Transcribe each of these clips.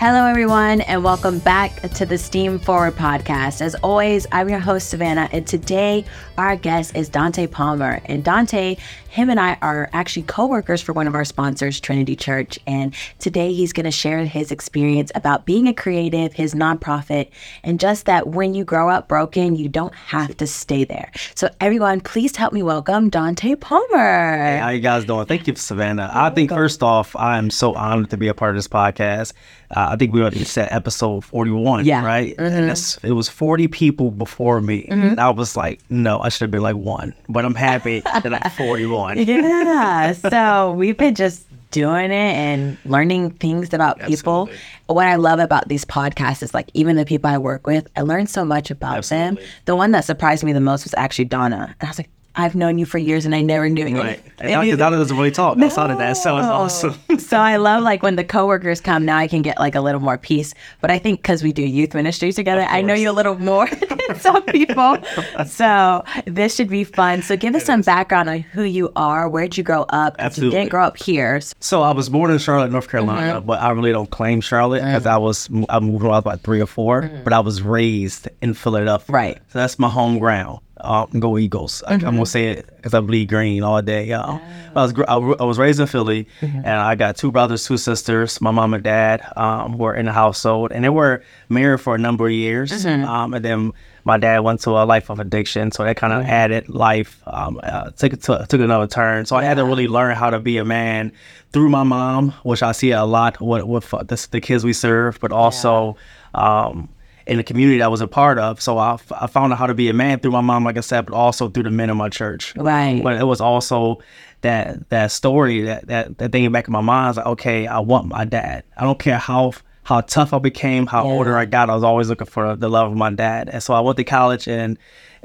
Hello, everyone, and welcome back to the Steam Forward podcast. As always, I'm your host, Savannah, and today our guest is Donte Palmer. And Donte, him and I are actually co workers for one of our sponsors, Trinity Church. And today he's going to share his experience about being a creative, his nonprofit, and just that when you grow up broken, you don't have to stay there. So, everyone, please help me welcome Donte Palmer. Hey, how you guys doing? Thank you, Savannah. I think first off, I am so honored to be a part of this podcast. Uh, I think we already said episode 41, Yeah. right? That's, it was 40 people before me. And I was like, no, I should have been like one. But I'm happy that I'm 41. yeah. So we've been just doing it and learning things about people. What I love about these podcasts is like even the people I work with, I learn so much about them. The one that surprised me the most was actually Donna. And I was like, I've known you for years and I never knew you. Right. And Dr. Donna doesn't really talk outside of that, so it's awesome. so I love like when the coworkers come now I can get like a little more peace. But I think because we do youth ministry together, I know you a little more than some people. so this should be fun. So give us some background on who you are, where'd you grow up? 'Cause You Absolutely. didn't grow up here. So- I was born in Charlotte, North Carolina, Mm-hmm. but I really don't claim Charlotte because I was I moved was about three or 4 but I was raised in Philadelphia. Mm-hmm. Right. So that's my home ground. Um, go Eagles! I, I'm Mm-hmm. gonna say it because I bleed green all day. Um, I was I, I was raised in Philly, Mm-hmm. and I got two brothers, two sisters. My mom and dad um, were in the household, and they were married for a number of years. Mm-hmm. Um, and then my dad went to a life of addiction, so that kind of added life, um, uh, took it to, took another turn. So I had to really learn how to be a man through my mom, which I see a lot with, with uh, the, the kids we serve, but also um, in the community that I was a part of. So I, f- I found out how to be a man through my mom, like I said, but also through the men in my church. Right. But it was also that that story that that, that thing in back in my mind. I was like, okay, I want my dad. I don't care how how tough I became, how Yeah. older I got. I was always looking for the love of my dad. And so I went to college in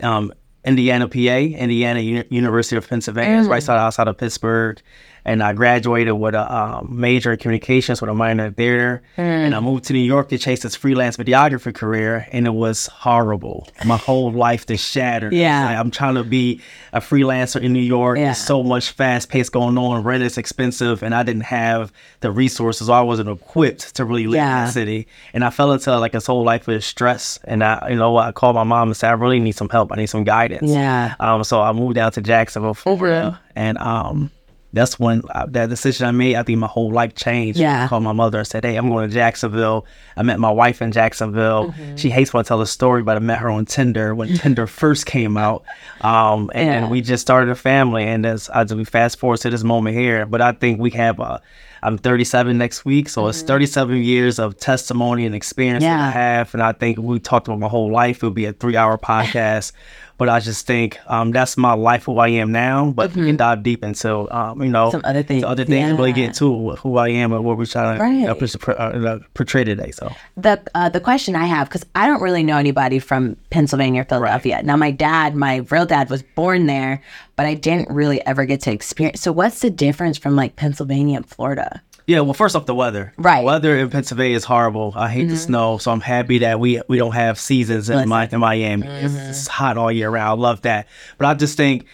um, Indiana, PA, Indiana Uni- University of Pennsylvania, it's right side outside of Pittsburgh. And I graduated with a um, major in communications with a minor in theater. And I moved to New York to chase this freelance videography career, and it was horrible. My whole life just shattered. Yeah. Like, I'm trying to be a freelancer in New York. Yeah. There's so much fast pace going on. Rent is expensive, and I didn't have the resources. I wasn't equipped to really live in the city. And I fell into like this whole life of stress. And I, you know, I called my mom and said, I really need some help. I need some guidance. Yeah. Um. So I moved down to Jacksonville, Florida, and um. That's when uh, that decision I made. I think my whole life changed. Yeah. I called my mother and said, "Hey, I'm going to Jacksonville." I met my wife in Jacksonville. Mm-hmm. She hates when I tell the story, but I met her on Tinder when Tinder first came out, um, and, Yeah. we just started a family. And as as we fast forward to this moment here, but I think we have. Uh, I'm 37 next week, so it's 37 years of testimony and experience that Mm-hmm. I have. And I think we talked about my whole life. It would be a three hour podcast. But I just think um, that's my life, who I am now. But we can dive deep into, um, you know, Mm-hmm. Some other things. to other things, and really get to who I am and what we're trying to uh, uh, portray today. So the uh, the question I have because I don't really know anybody from Pennsylvania or Philadelphia. Now my dad, my real dad, was born there, but I didn't really ever get to experience. So what's the difference from like Pennsylvania and Florida? Yeah, well, first off, the weather. Right. Mm-hmm. Weather in Pennsylvania is horrible. I hate the snow, so I'm happy that we we don't have seasons in, Mi- in Miami. It's, Mm-hmm. it's hot all year round. I love that. But I just think.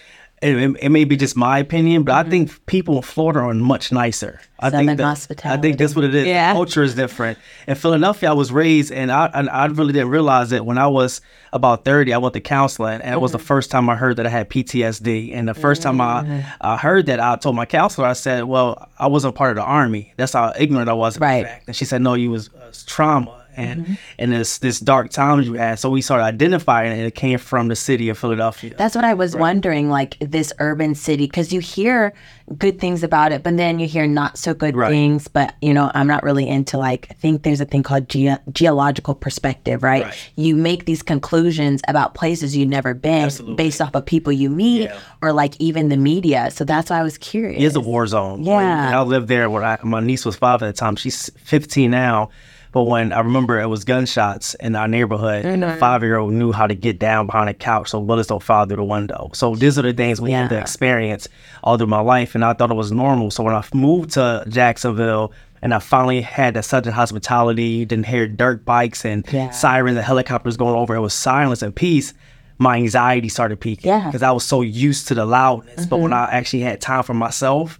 It, it, may be just my opinion, but I think people in Florida are much nicer. I Mm-hmm. Southern think that, I think that's what it is. Yeah. Culture is different. In Philadelphia, I was raised, and I and I really didn't realize it when I was about thirty. I went to counseling, and it was the first time I heard that I had PTSD. And the first time I uh, heard that, I told my counselor, I said, "Well, I wasn't part of the army. That's how ignorant I was." Right. fact." And she said, "No, you was uh, trauma." And mm-hmm. and this this dark times you had, so we started identifying it. and It came from the city of Philadelphia. That's what I was wondering, like this urban city, because you hear good things about it, but then you hear not so good Right. things. But you know, I'm not really into like. I think there's a thing called ge- geological perspective, right? Right. You make these conclusions about places you've never been Absolutely. based off of people you meet, Yeah. or like even the media. So that's why I was curious. It is a war zone. Yeah. When I lived there when I, my niece was five at the time. She's 15 now. But when I remember it was gunshots in our neighborhood, and uh, a five year old knew how to get down behind a couch so bullets don't fly through the window. So these are the things we had to experience all through my life. And I thought it was normal. So when I moved to Jacksonville, and I finally had that Southern hospitality, didn't hear dirt bikes and Yeah. sirens and helicopters going over. It was silence and peace. My anxiety started peaking Yeah. because I was so used to the loudness. But when mm-hmm. I actually had time for myself,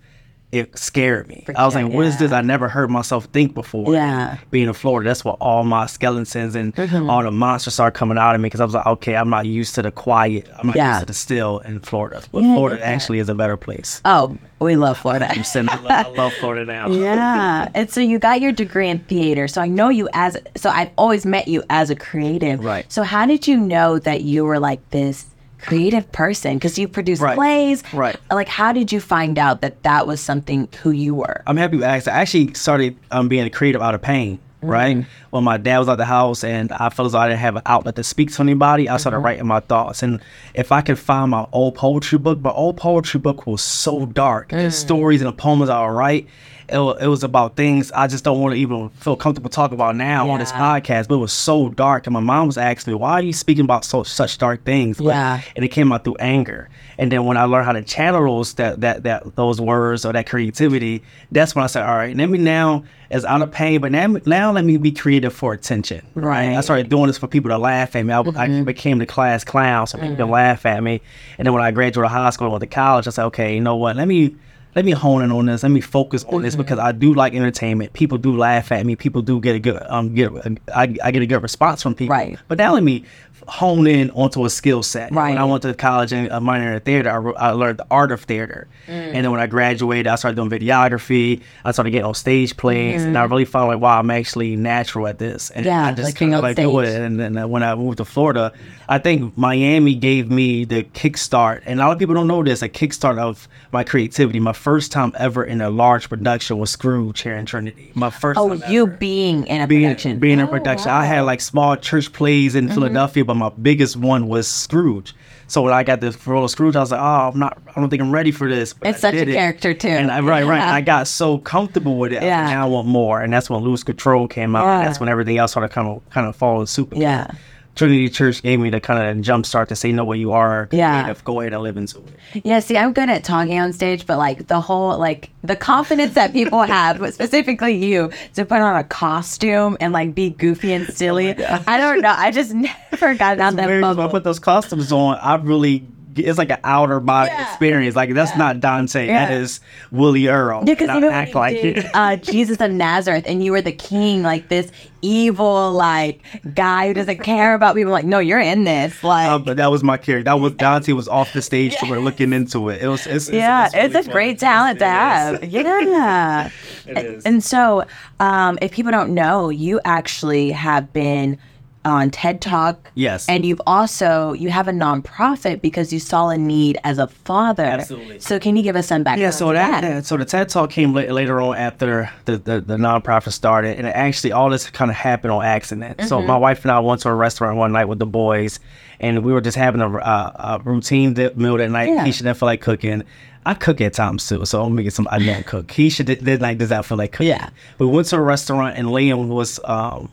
it scared me. I was Forget- like, "What is this? I never heard myself think before." Yeah. being in Florida, that's where all my skeletons and Mm-hmm. all the monsters started coming out of me because I was like, okay, I'm not used to the quiet. I'm not Yeah. used to the still in Florida. But Yeah, Florida yeah. actually is a better place. Oh, we love Florida. I'm saying I, love, I love Florida now. yeah. And so you got your degree in theater. So I know you as so I've always met you as a creative. Right. So how did you know that you were like this creative person? Because you produce Right. plays. Right. Like how did you find out that that was something who you were? I'm happy you asked. I actually started um, being a creative out of pain, right? Mm-hmm. When my dad was at the house and I felt as though I didn't have an outlet to speak to anybody, I started mm-hmm. writing my thoughts. And if I could find my old poetry book, my old poetry book was so dark. Mm. The stories and the poems I would write, it, it was about things I just don't want to even feel comfortable talking about now on this podcast. But it was so dark. And my mom was asking me, why are you speaking about so such dark things? But- Yeah. and it came out through anger. And then when I learned how to channel those that that that those words or that creativity, that's when I said, all right, let me now as out of pain, but now now let me be creative for attention. Right. Mm-hmm. I started doing this for people to laugh at me. I, I became the class clown, so people can laugh at me. And then when I graduated high school and went to college, I said, okay, you know what? Let me let me hone in on this. Let me focus on Mm-hmm. this because I do like entertainment. People do laugh at me. People do get a good um get I, I get a good response from people. Right. But now let me hone in onto a skill set. Right. When I went to college and a minor in theater, I, wrote- I learned the art of theater. Mm. And then when I graduated, I started doing videography. I started getting on stage plays, and I really found like, wow, I'm actually natural at this. And Mm-hmm. Yeah, I just kinda, on like do it. And then uh, when I moved to Florida, I think Miami gave me the kickstart. And a lot of people don't know this, a kickstart of my creativity. My first time ever in a large production was Scrooge here in Trinity. My first Oh, you ever being in a being, production. being in Oh, production. wow. I had like small church plays Mm-hmm. in Philadelphia, but my biggest one was Scrooge. So when I got the role of Scrooge, I was like, oh, I'm not, I don't think I'm ready for this. But It's I such a it. character, too. And I, right, right. Yeah. I got so comfortable with it. Yeah. Now I want more. And that's when Lose Control came out. Yeah. That's when everything else started kind of, kind of following suit. Yeah. Trinity Church gave me the kind of jump start to say, know what you are. Yeah. creative, Go ahead and live into it. Yeah, see, I'm good at talking on stage, but like the whole like the confidence that people have, but specifically you, to put on a costume and like be goofy and oh silly. I don't know. I just never got out that Very- when I bubble. put those costumes on, I really it's like an outer body Yeah. experience. Like that's not Donte. That Yeah. is Willie Earl. Yeah, because I act like did, it. uh, Jesus of Nazareth, and you were the king, like this evil like guy who doesn't care about people. Like, no, you're in this. Like, Uh, but that was my character. That was Donte was off the stage. We're looking into it. It was. It's, it's, yeah, it's, really a great talent to have. Yeah. It is. And so, um, if people don't know, you actually have been on TED Talk. Yes. And you've also you have a nonprofit because you saw a need as a father. Absolutely. So can you give us some background? Yeah, so that, that- so the TED Talk came la- later on after the, the, the nonprofit started, and actually all this kind of happened on accident. Mm-hmm. So my wife and I went to a restaurant one night with the boys, and we were just having a, a, a routine meal that night. Yeah. Keisha didn't feel like cooking. I cook at times too, so I'm making some. I don't cook. Keisha did, did like does that feel like cooking. Yeah. we went to a restaurant, and Liam was. Um,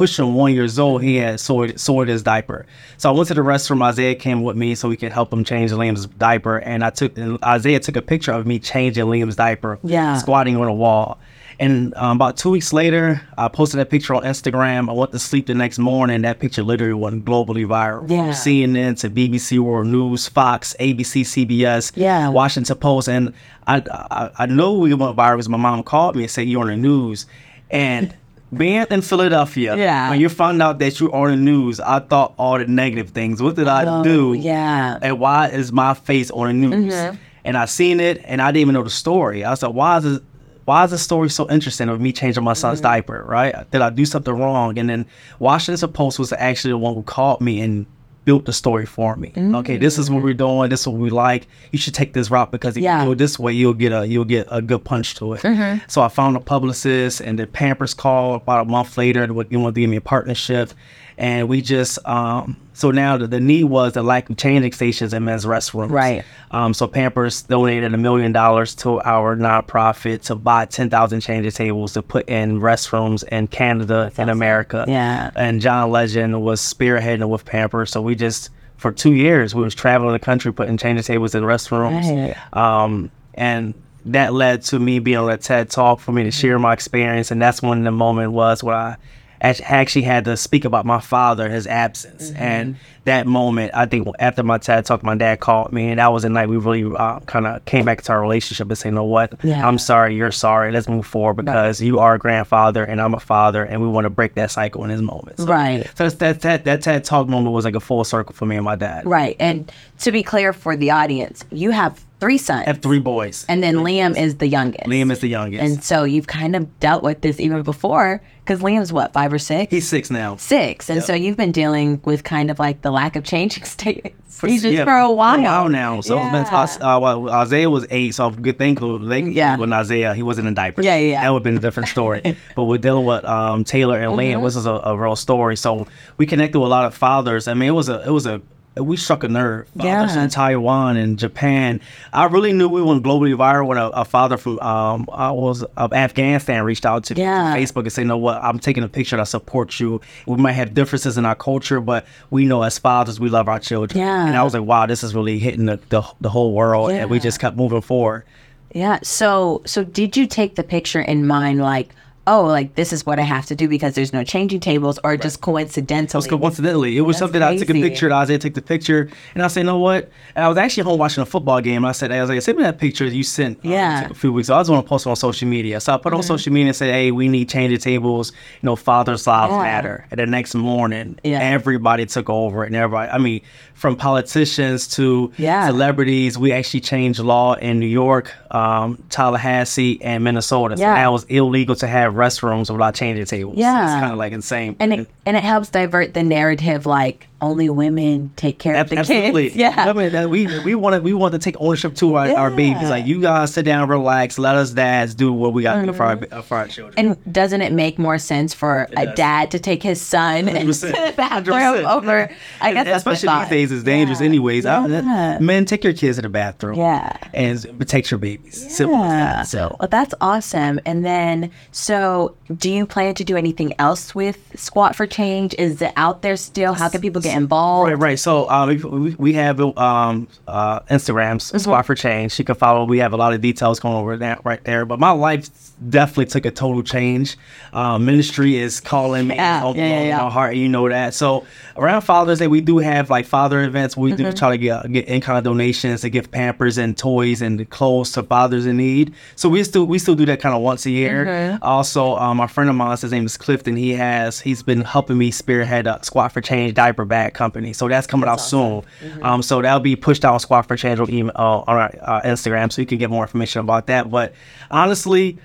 pushing one years old, he had soiled, soiled his diaper. So I went to the restroom. Isaiah came with me so we could help him change Liam's diaper. And I took and Isaiah took a picture of me changing Liam's diaper, Yeah. squatting on a wall. And um, about two weeks later, I posted that picture on Instagram. I went to sleep the next morning. That picture literally went globally viral. Yeah. From CNN to BBC World News, Fox, ABC, CBS, Yeah. Washington Post. And I, I, I know we went viral because my mom called me and said, You're on the news. And being in Philadelphia, Yeah. when you found out that you're on the news, I thought all the negative things. What did I Oh, do? yeah. And why is my face on the news? Mm-hmm. And I seen it, and I didn't even know the story. I said, why is it? Why is the story so interesting of me changing my Mm-hmm. son's diaper? Right? Did I do something wrong? And then Washington Post was actually the one who called me and built the story for me. Okay, this is what mm. we're doing. This is what we like. You should take this route because if Yeah. you go this way, you'll get a you'll get a good punch to it. Mm-hmm. So I found a publicist, and the Pampers called about a month later. They wanted to give me a partnership, and we just um. So now the, the need was the lack of changing stations in men's restrooms. Right. Um, so Pampers donated a million dollars to our nonprofit to buy 10,000 changing tables to put in restrooms in Canada and America. Yeah. And John Legend was spearheading it with Pampers. So we just, for two years, we was traveling the country putting changing tables in restrooms. Right. Um, and that led to me being on a TED Talk for me to share my experience. And that's when the moment was where I actually had to speak about my father, his absence, Mm-hmm. and that moment, I think after my TED talk, my dad called me, and that was the night we really uh, kind of came back to our relationship and say, you know what, Yeah. I'm sorry, you're sorry, let's move forward because you are a grandfather and I'm a father, and we want to break that cycle in this moment. So, Right. So that that that TED talk moment was like a full circle for me and my dad. Right. And to be clear for the audience, you have three sons. I have three boys. and then Liam is the youngest. Liam is the youngest. And so you've kind of dealt with this even before because Liam's what, five or six? He's six now. six. And so you've been dealing with kind of like the lack of changing states just Yeah, for a while. now. So it's been, uh, well, Isaiah was eight, so good thing they, Yeah. when Isaiah he wasn't in diapers. Yeah, yeah, yeah. That would have been a different story. but we're dealing with um, Taylor and Mm-hmm. Liam. This is a, a real story. So we connected with a lot of fathers. I mean, it was a it was a we struck a nerve. Fathers Yeah. in Taiwan and Japan. I really knew we went globally viral when a, a father from um I was of Afghanistan reached out to me Yeah. to Facebook and said, "You know what? I'm taking a picture. I support you. We might have differences in our culture, but we know as fathers we love our children." Yeah. And I was like, "Wow, this is really hitting the the, the whole world," and we just kept moving forward. Yeah. So so did you take the picture in mind like, oh, like this is what I have to do because there's no changing tables or just coincidentally? Coincidentally, it was That's something I took a picture. Isaiah took the picture, and I said, "You know what?" And I was actually home watching a football game. And I said, "I was like, send me that picture you sent uh, Yeah. Mm-hmm. a few weeks. ago. I was going to post it on social media, so I put it on social media and said, "Hey, we need changing tables. You know, fathers' lives Yeah. matter." And the next morning, Yeah. everybody took over, and everybody. I mean, from politicians to Yeah. celebrities, we actually changed law in New York, um, Tallahassee, and Minnesota. So Yeah. now it's illegal to have restrooms without changing tables. Yeah. it's kind of like insane. and it and it helps divert the narrative like only women take care of the Absolutely. kids. Yeah. I mean, that we we want to we want to take ownership to our, our babies. Like you guys sit down, relax, let us dads do what we got to do for our Mm-hmm. for our children. And doesn't it make more sense for a does. dad to take his son and 100%. to the bathroom 100%. over? I guess that's the especially these days, it's dangerous. Yeah. Anyways, I- Yeah. men take your kids to the bathroom. Yeah. and protect your babies. Simple as Yeah. that. So. Well, that's awesome. And then, so do you plan to do anything else with Squat for Change? Is it out there still? How can people get involved? Right, right. So um, we- we, have um, uh, Instagrams, Mm-hmm. Squat for Change. You can follow. We have a lot of details going over that right there. But my life definitely took a total change. Uh, ministry is calling me Yeah, on, yeah, yeah, on yeah. my heart. You know that. So around Father's Day, we do have like father events. We Mm-hmm. do try to get, get in kind of donations to give Pampers and toys and clothes to fathers in need. So we still we still do that kind of once a year. Mm-hmm. Also, um, a friend of mine, his name is Clifton. He has he's been helping me spearhead a Squat for Change diaper bag company. So that's coming out soon. Mm-hmm. Um, so that'll be pushed out on Squat for Change on, email, uh, on our uh, Instagram, so you can get more information about that. But honestly.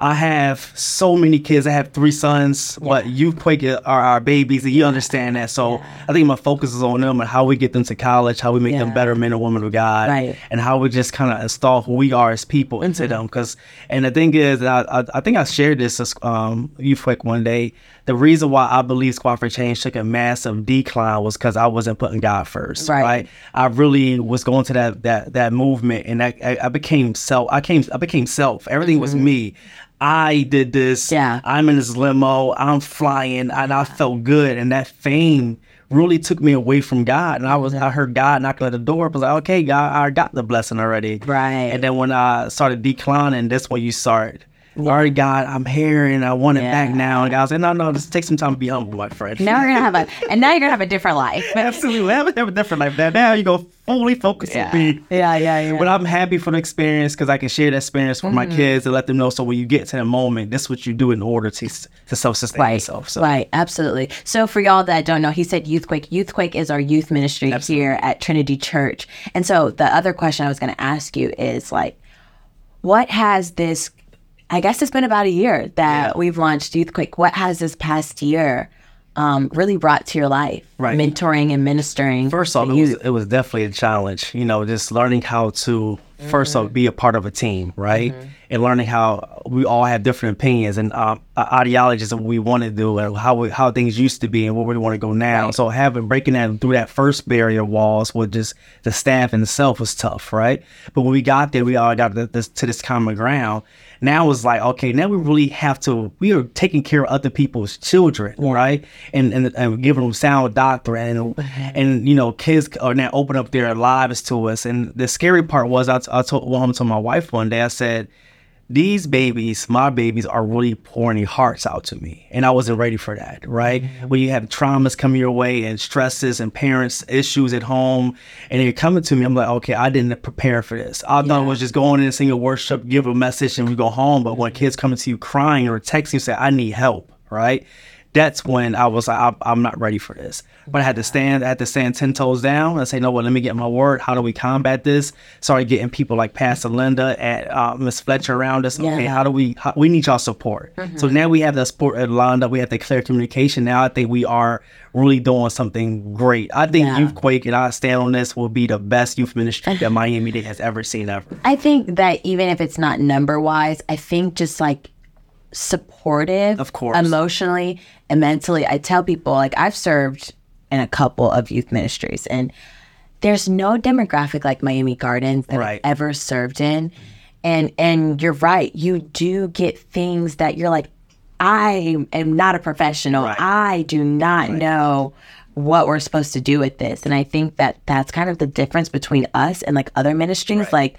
I have so many kids. I have three sons, but youth quake are our babies, and you understand that. So I think my focus is on them and how we get them to college, how we make Yeah. them better men and women of God, Right. and how we just kind of install who we are as people into them. Because, and the thing is, I, I, I think I shared this um, Youth one day. The reason why I believe Squat for Change took a massive decline was because I wasn't putting God first, Right. right? I really was going to that that that movement, and I, I, I became self. I came. I became self. Everything was me. I did this. Mm-hmm. Yeah. I'm in this limo. I'm flying, and I felt good. And that fame really took me away from God. And I was, I heard God knocking at the door. I was like, okay, God, I got the blessing already. Right. And then when I started declining, that's when you start. Right, God, I'm here and I want it back Yeah. now. And God said, no, no, just take some time to be humble, my friend. Now you're gonna have a, and now you're gonna have a different life. Absolutely. A, have a different life. Now, now you go fully focus Yeah. on me. Yeah, yeah, yeah. But I'm happy for the experience because I can share that experience with my Mm-hmm. kids and let them know. So when you get to the moment, this is what you do in order to to self sustain Right, yourself. So right, absolutely. So for y'all that don't know, he said Youthquake. Youthquake is our youth ministry here at Trinity Church. And so the other question I was going to ask you is like, what has this? I guess it's been about a year that we've launched Youthquake. What has this past year um, really brought to your life? Right. mentoring and ministering. First off, to it was, it was definitely a challenge. You know, just learning how to first off be a part of a team, right? And learning how we all have different opinions and um, uh, ideologies of what we want to do and how we, how things used to be and where we want to go now. So having breaking that through that first barrier walls with just the staff and itself was tough, right? But when we got there, we all got to this, to this common ground. Now it's like, okay, now we really have to, we are taking care of other people's children, right? And, and, and giving them sound doctrine. And, and, you know, kids are now open up their lives to us. And the scary part was, I, I told, well, I told my wife one day, I said, these babies, my babies, are really pouring their hearts out to me. And I wasn't ready for that, right? Mm-hmm. When you have traumas coming your way and stresses and parents' issues at home, and they're coming to me, I'm like, okay, I didn't prepare for this. I thought it was just going in and sing a worship, give a message, and we go home. But when kids coming to you crying or texting you, say, I need help, right? That's when I was like, I, I'm not ready for this. But I had to stand, I had to stand 10 toes down and say, no, well, let me get my word. How do we combat this? Started getting people like Pastor Linda and uh, Miss Fletcher around us. Okay, Yeah. how do we, how, we need y'all support. So now we have the support lined up. We have the clear communication. Now I think we are really doing something great. I think Yeah. Youth Quake, and I stand on this, will be the best youth ministry that Miami Dade has ever seen ever. I think that even if it's not number wise, I think just like supportive, Of course. emotionally and mentally. I tell people like I've served in a couple of youth ministries, and there's no demographic like Miami Gardens that Right. I've ever served in. And and you're right, you do get things that you're like, I am not a professional. Right. I do not know what we're supposed to do with this. And I think that that's kind of the difference between us and like other ministries. Like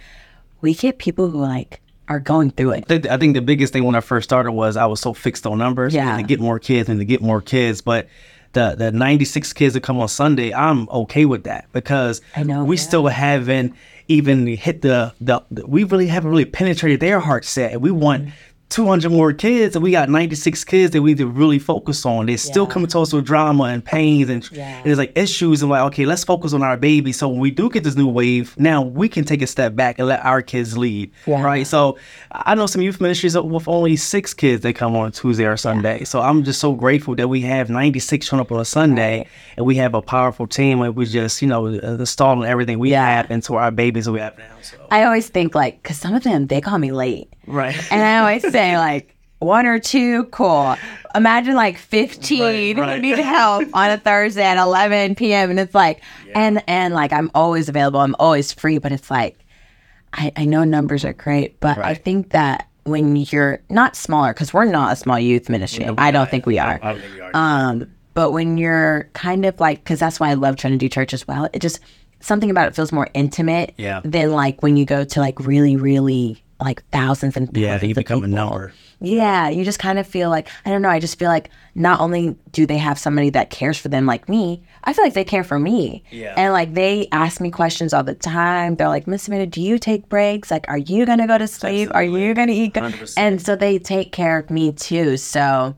we get people who like are going through it. I think, the biggest thing when I first started was I was so fixed on numbers Yeah. and to get more kids and to get more kids. But the the 96 kids that come on Sunday, I'm okay with that because I know, we yeah. still haven't even hit the, the, the we really haven't really penetrated their heart set. We want Mm-hmm. 200 more kids and we got 96 kids that we need to really focus on. They're still coming to us with drama and pains and, Yeah. and there's like issues and like, okay, let's focus on our baby. So when we do get this new wave, now we can take a step back and let our kids lead. Yeah. Right. So I know some youth ministries with only six kids that come on Tuesday or Sunday. So I'm just so grateful that we have 96 showing up on a Sunday and we have a powerful team and we just, you know, uh, installing everything we Yeah. have into our babies that we have now. So. I always think like, because some of them, they call me late. Right. And I always say like, one or two, cool. Imagine like 15 Right, who need help on a Thursday at 11 p.m. And it's like, and, and like, I'm always available. I'm always free, but it's like, I, I know numbers are great, but I think that when you're not smaller, because we're not a small youth ministry, I don't think we are. I don't think we are. Um, but when you're kind of like, because that's why I love Trinity Church as well. It just something about it feels more intimate Yeah. than like when you go to like really, really like thousands and yeah, thousands you of become a number. Yeah, you just kind of feel like I don't know. I just feel like not only do they have somebody that cares for them like me, I feel like they care for me. Yeah. And like they ask me questions all the time. They're like, Miss Amanda, do you take breaks? Like, are you gonna go to sleep? Are you gonna eat? good?" 100%. And so they take care of me too. So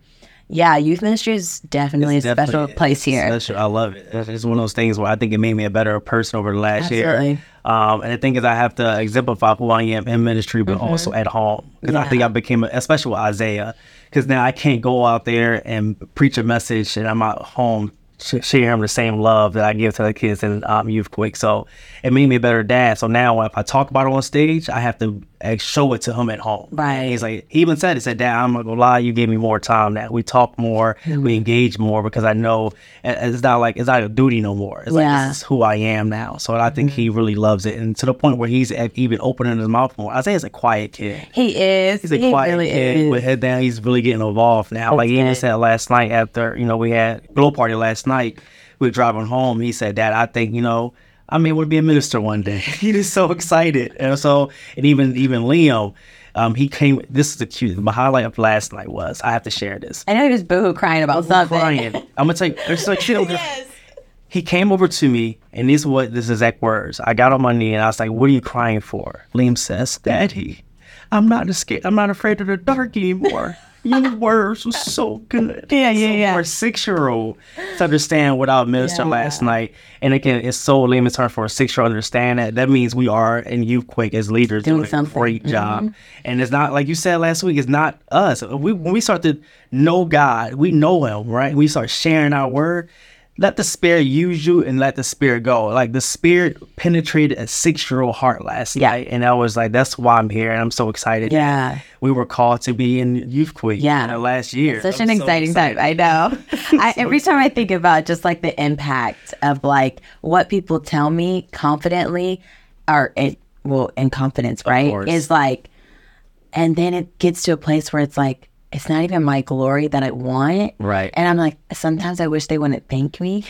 yeah, youth ministry is definitely a special place here. special. I love it. It's it's one of those things where I think it made me a better person over the last Absolutely. year. Um, and the thing is, I have to exemplify who I am in ministry, but also at home. Because I think I became, a, especially with Isaiah, because now I can't go out there and preach a message and I'm at home sh- share the same love that I give to the kids in um, Youth Quake. So it made me a better dad. So now if I talk about it on stage, I have to show it to him at home. Right. And he's like, he even said, he said, Dad, I'm not gonna lie, you gave me more time now. We talk more, Mm-hmm. we engage more because I know it's not like, it's not a duty no more. It's Yeah. Mm-hmm. like, this is who I am now. So I think he really loves it. And to the point where he's even opening his mouth more. Isaiah's a quiet kid. He is. He's a he quiet really kid is. with head down. He's really getting involved now. Like he even said last night after you know we had glow party last night. We were driving home. He said, "Dad, I think you know I'm able to be a minister one day." he was so excited, and so and even even Liam, um, he came. This is the cute. My highlight of last night was I have to share this. I know he was boohoo crying about something. Crying. I'm gonna tell you. It's like shit. He came over to me, and these what this exact words. I got on my knee, and I was like, "What are you crying for?" Liam says, "Daddy, I'm not scared. I'm not afraid of the dark anymore." Your words were so good. Yeah, yeah, so yeah. For a six-year-old to understand what I ministered last night, and again, it's so layman's term for a six-year-old to understand that. That means we are in youth quake as leaders Doing doing, something. a great mm-hmm. job. And it's not like you said last week. It's not us. We when we start to know God, we know Him, right? We start sharing our word. Let the Spirit use you and let the Spirit go. Like the Spirit penetrated a six-year-old heart last Yeah. night, and I was like, "That's why I'm here," and I'm so excited. Yeah. we were called to be in youth quake. Yeah. in the last year. Such I'm an so exciting excited. time. I know. I, every time I think about just like the impact of like what people tell me confidently or in, well, in confidence, right? course. Is like, and then it gets to a place where it's like, it's not even my glory that I want. Right. And I'm like, sometimes I wish they wouldn't thank me.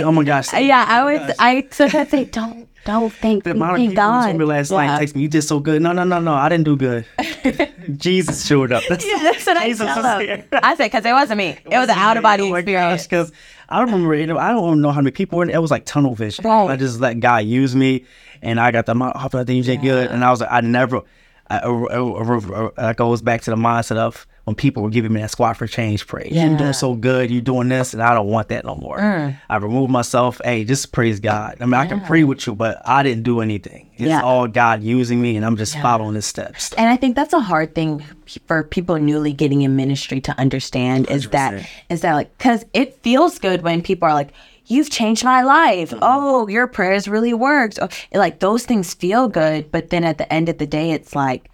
Oh my gosh. Yeah, I was, I sometimes say, don't, don't thank The me. amount of Thank people God. told me last Yeah. night, text me, you did so good. No, no, no, no, I didn't do good. Jesus showed up. That's, Yeah, that's what I Jesus tell was them. here. I said because it wasn't me. It was an out of body experience. Because I remember, you know, I don't even know how many people were in it. It was like tunnel vision. Right. I just let God use me, and I got the amount of things did good. And I was like, I never. I, I, I, I, that goes back to the mindset of when people were giving me that squat for change praise. You're doing so good. You're doing this, and I don't want that no more. Mm. I removed myself. Hey, just praise God. I mean, I can pray with you, but I didn't do anything. It's Yeah. all God using me, and I'm just following His steps. And I think that's a hard thing for people newly getting in ministry to understand is that 100%. is that like because it feels good when people are like, "You've changed my life." Mm-hmm. Oh, your prayers really worked. Oh, like those things feel good, but then at the end of the day, it's like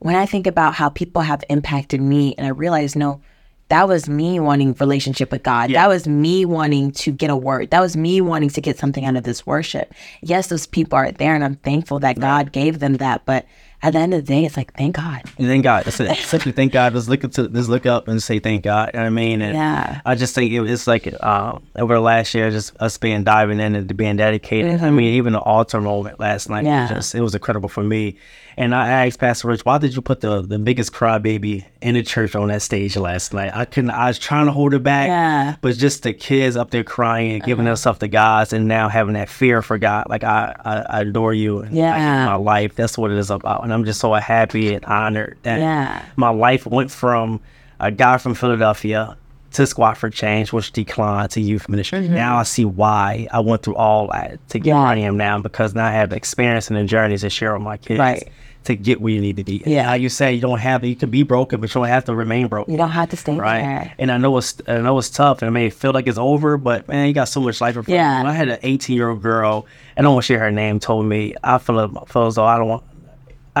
when I think about how people have impacted me, and I realize no. That was me wanting relationship with God. That was me wanting to get a word. That was me wanting to get something out of this worship. Yes, those people are there, and I'm thankful that God gave them that. But at the end of the day, it's like, thank God. And thank God. That's it. Simply thank God. Just look just look up and say thank God. You know I mean? And Yeah. I just think it, it's like uh, over the last year, just us being diving in and being dedicated. I mean, even the altar moment last night, Yeah. just it was incredible for me. And I asked Pastor Rich, why did you put the the biggest crybaby in the church on that stage last night? I couldn't. I was trying to hold it back, Yeah. Uh-huh. but just the kids up there crying and giving themselves to God, and now having that fear for God. Like I, I, I adore you. And Yeah. my life. That's what it is about. And I'm just so happy and honored that Yeah. my life went from a guy from Philadelphia to Squat for Change, which declined to youth ministry. Now I see why I went through all that to get Mm-hmm. Yeah. where I am now because now I have experience and the journeys to share with my kids Right. to get where you need to be. Yeah. You say, you don't have you can be broken, but you don't have to remain broken. You don't have to stay Right, there. and I know it's I know it's tough, and it may feel like it's over, but man, you got so much life in front. Yeah. I had an 18 year old girl, I don't want to share her name, told me I feel feel as though I don't want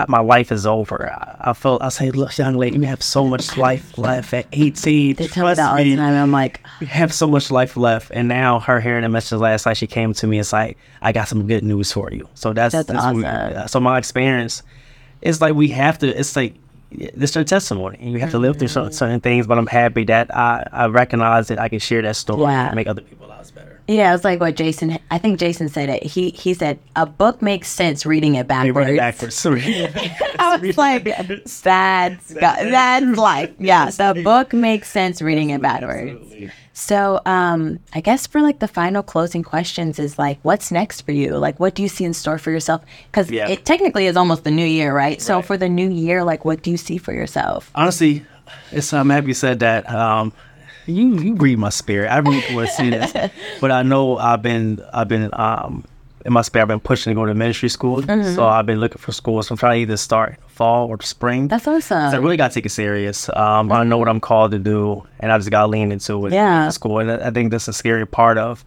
my life is over. I, I felt I say, look, young lady, you have so much life left at 18. They tell me that all the me, time. I'm like, you have so much life left. And now her hearing the message last night, she came to me. It's like, I got some good news for you. So that's, That's what we- so my experience is like we have to. It's like this is your testimony. and You have to live through Mm-hmm. certain, certain things. But I'm happy that I I recognize that I can share that story Yeah. and make other people's lives better. Yeah, it's like what Jason. I think Jason said it. He he said a book makes sense reading it backwards. run it backwards. I was like, that's that's like, yeah. The book makes sense reading it backwards. So, um, I guess for like the final closing questions is like, what's next for you? Like, what do you see in store for yourself? Because Yeah. it technically is almost the new year, right? So, Right. for the new year, like, what do you see for yourself? honestly, it's I'm happy you said that. Um, you you read my spirit. I really want to see this, but I know I've been I've been um in my spirit. I've been pushing to go to ministry school, so I've been looking for schools. So I'm trying to either start fall or spring. That's awesome. So I really got to take it serious. Um, I know what I'm called to do, and I just got to lean into it. Yeah. School, and I I think that's a scary part of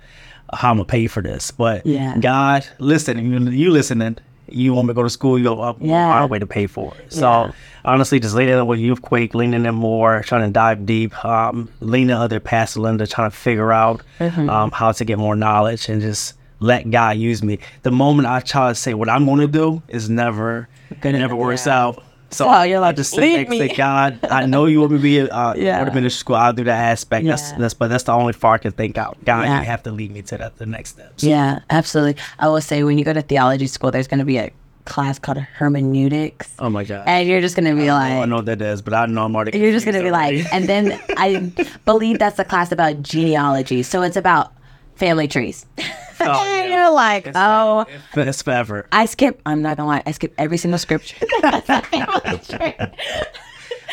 how I'm gonna pay for this. But Yeah. God, listen, you, you listening. You want me to go to school? You go up. Yeah. Our way to pay for it. So Yeah. Honestly, just leaning in with Youth Quake, leaning in more, trying to dive deep, um, leaning other Pastor Linda, trying to figure out Mm-hmm. um, how to get more knowledge and just let God use me. The moment I try to say what I'm going to do is never, it never works out. So Oh, you're I like, just sit "Lead back and say, me." God, I know you want me to be a uh, Yeah. to ministry school. I'll do that aspect. That's, that's, but that's the only far I can think out. God, Yeah. you have to lead me to that, the next steps. Yeah, absolutely. I will say when you go to theology school, there's going to be a class called hermeneutics, Oh my God. and you're just going to be like, I like, know what that is, but I know I'm already. You're just gonna be confused like, and then I believe that's a class about genealogy. So it's about family trees. Oh, and yeah. you're like, It's oh, it's forever. I skip. I'm not gonna lie, I skip every single scripture.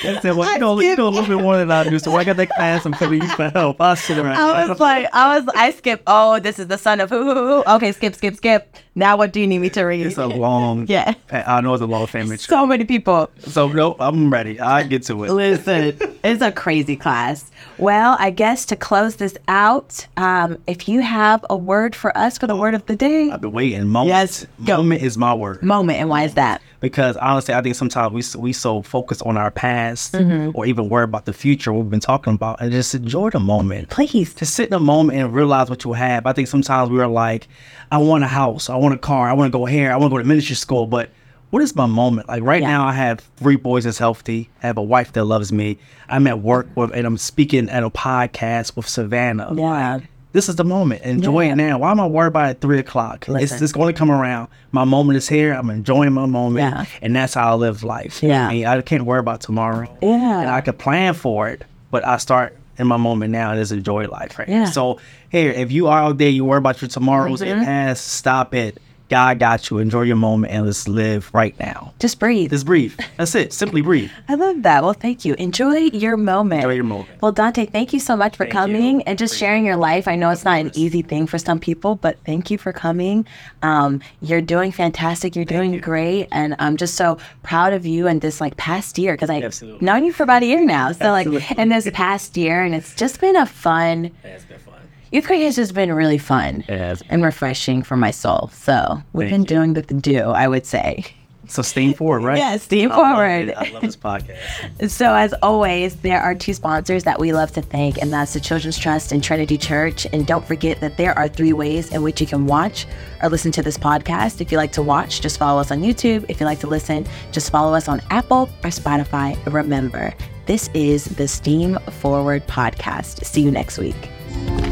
That's it. Well, you know, you know a little bit more than I do. So when I got that class, I'm coming for help. I'll sit around. I was like, I was, I skip. Oh, this is the son of who, who, who. Okay, skip, skip, skip. Now what do you need me to read? It's a long. Yeah. I know it's a long family. so many people. So no, I'm ready. I get to it. Listen, it's a crazy class. Well, I guess to close this out, um, if you have a word for us for the word of the day, I've been waiting. Moment. Yes, go. Moment is my word. moment, and why is that? Because honestly, I think sometimes we we so focused on our past Mm-hmm. or even worry about the future, what we've been talking about, and just enjoy the moment. Please. To sit in the moment and realize what you have. I think sometimes we are like, I want a house, I want a car, I want to go here, I want to go to ministry school, but what is my moment? Like right Yeah. now, I have three boys that's healthy. I have a wife that loves me. I'm at work with, and I'm speaking at a podcast with Savannah. Yeah. This is the moment. Enjoy Yeah. it now. Why am I worried about it at three o'clock? It's Listen. just going to come around. My moment is here. I'm enjoying my moment. Yeah. And that's how I live life. Yeah. I, mean, I can't worry about tomorrow. Yeah. And I could plan for it, but I start in my moment now and just enjoy life. Right. Yeah. So here, if you are out there, you worry about your tomorrows Mhm. and past, stop it. God got you. Enjoy your moment and let's live right now. Just breathe. Just breathe. That's it. Simply breathe. I love that. Well, thank you. Enjoy your moment. Enjoy your moment. Well, Donte, thank you so much for Thank coming you. and just sharing your life. I know it's not an easy thing for some people, but thank you for coming. Um, you're doing fantastic. You're doing you. great, and I'm just so proud of you and this like past year because I Absolutely. known you for about a year now. So like Absolutely. in this past year, and it's just been a fun. It's been fun. Youth Quake has just been really fun It has and refreshing for my soul. So we've Thank been you. doing the do, I would say. So steam forward, right? Yeah, steam I forward. it. I love this podcast. So, as always, there are two sponsors that we love to thank, and that's the Children's Trust and Trinity Church. And don't forget that there are three ways in which you can watch or listen to this podcast. If you like to watch, just follow us on YouTube. If you like to listen, just follow us on Apple or Spotify. Remember, this is the Steam Forward podcast. See you next week.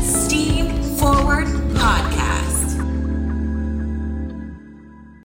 Steam Forward Podcast.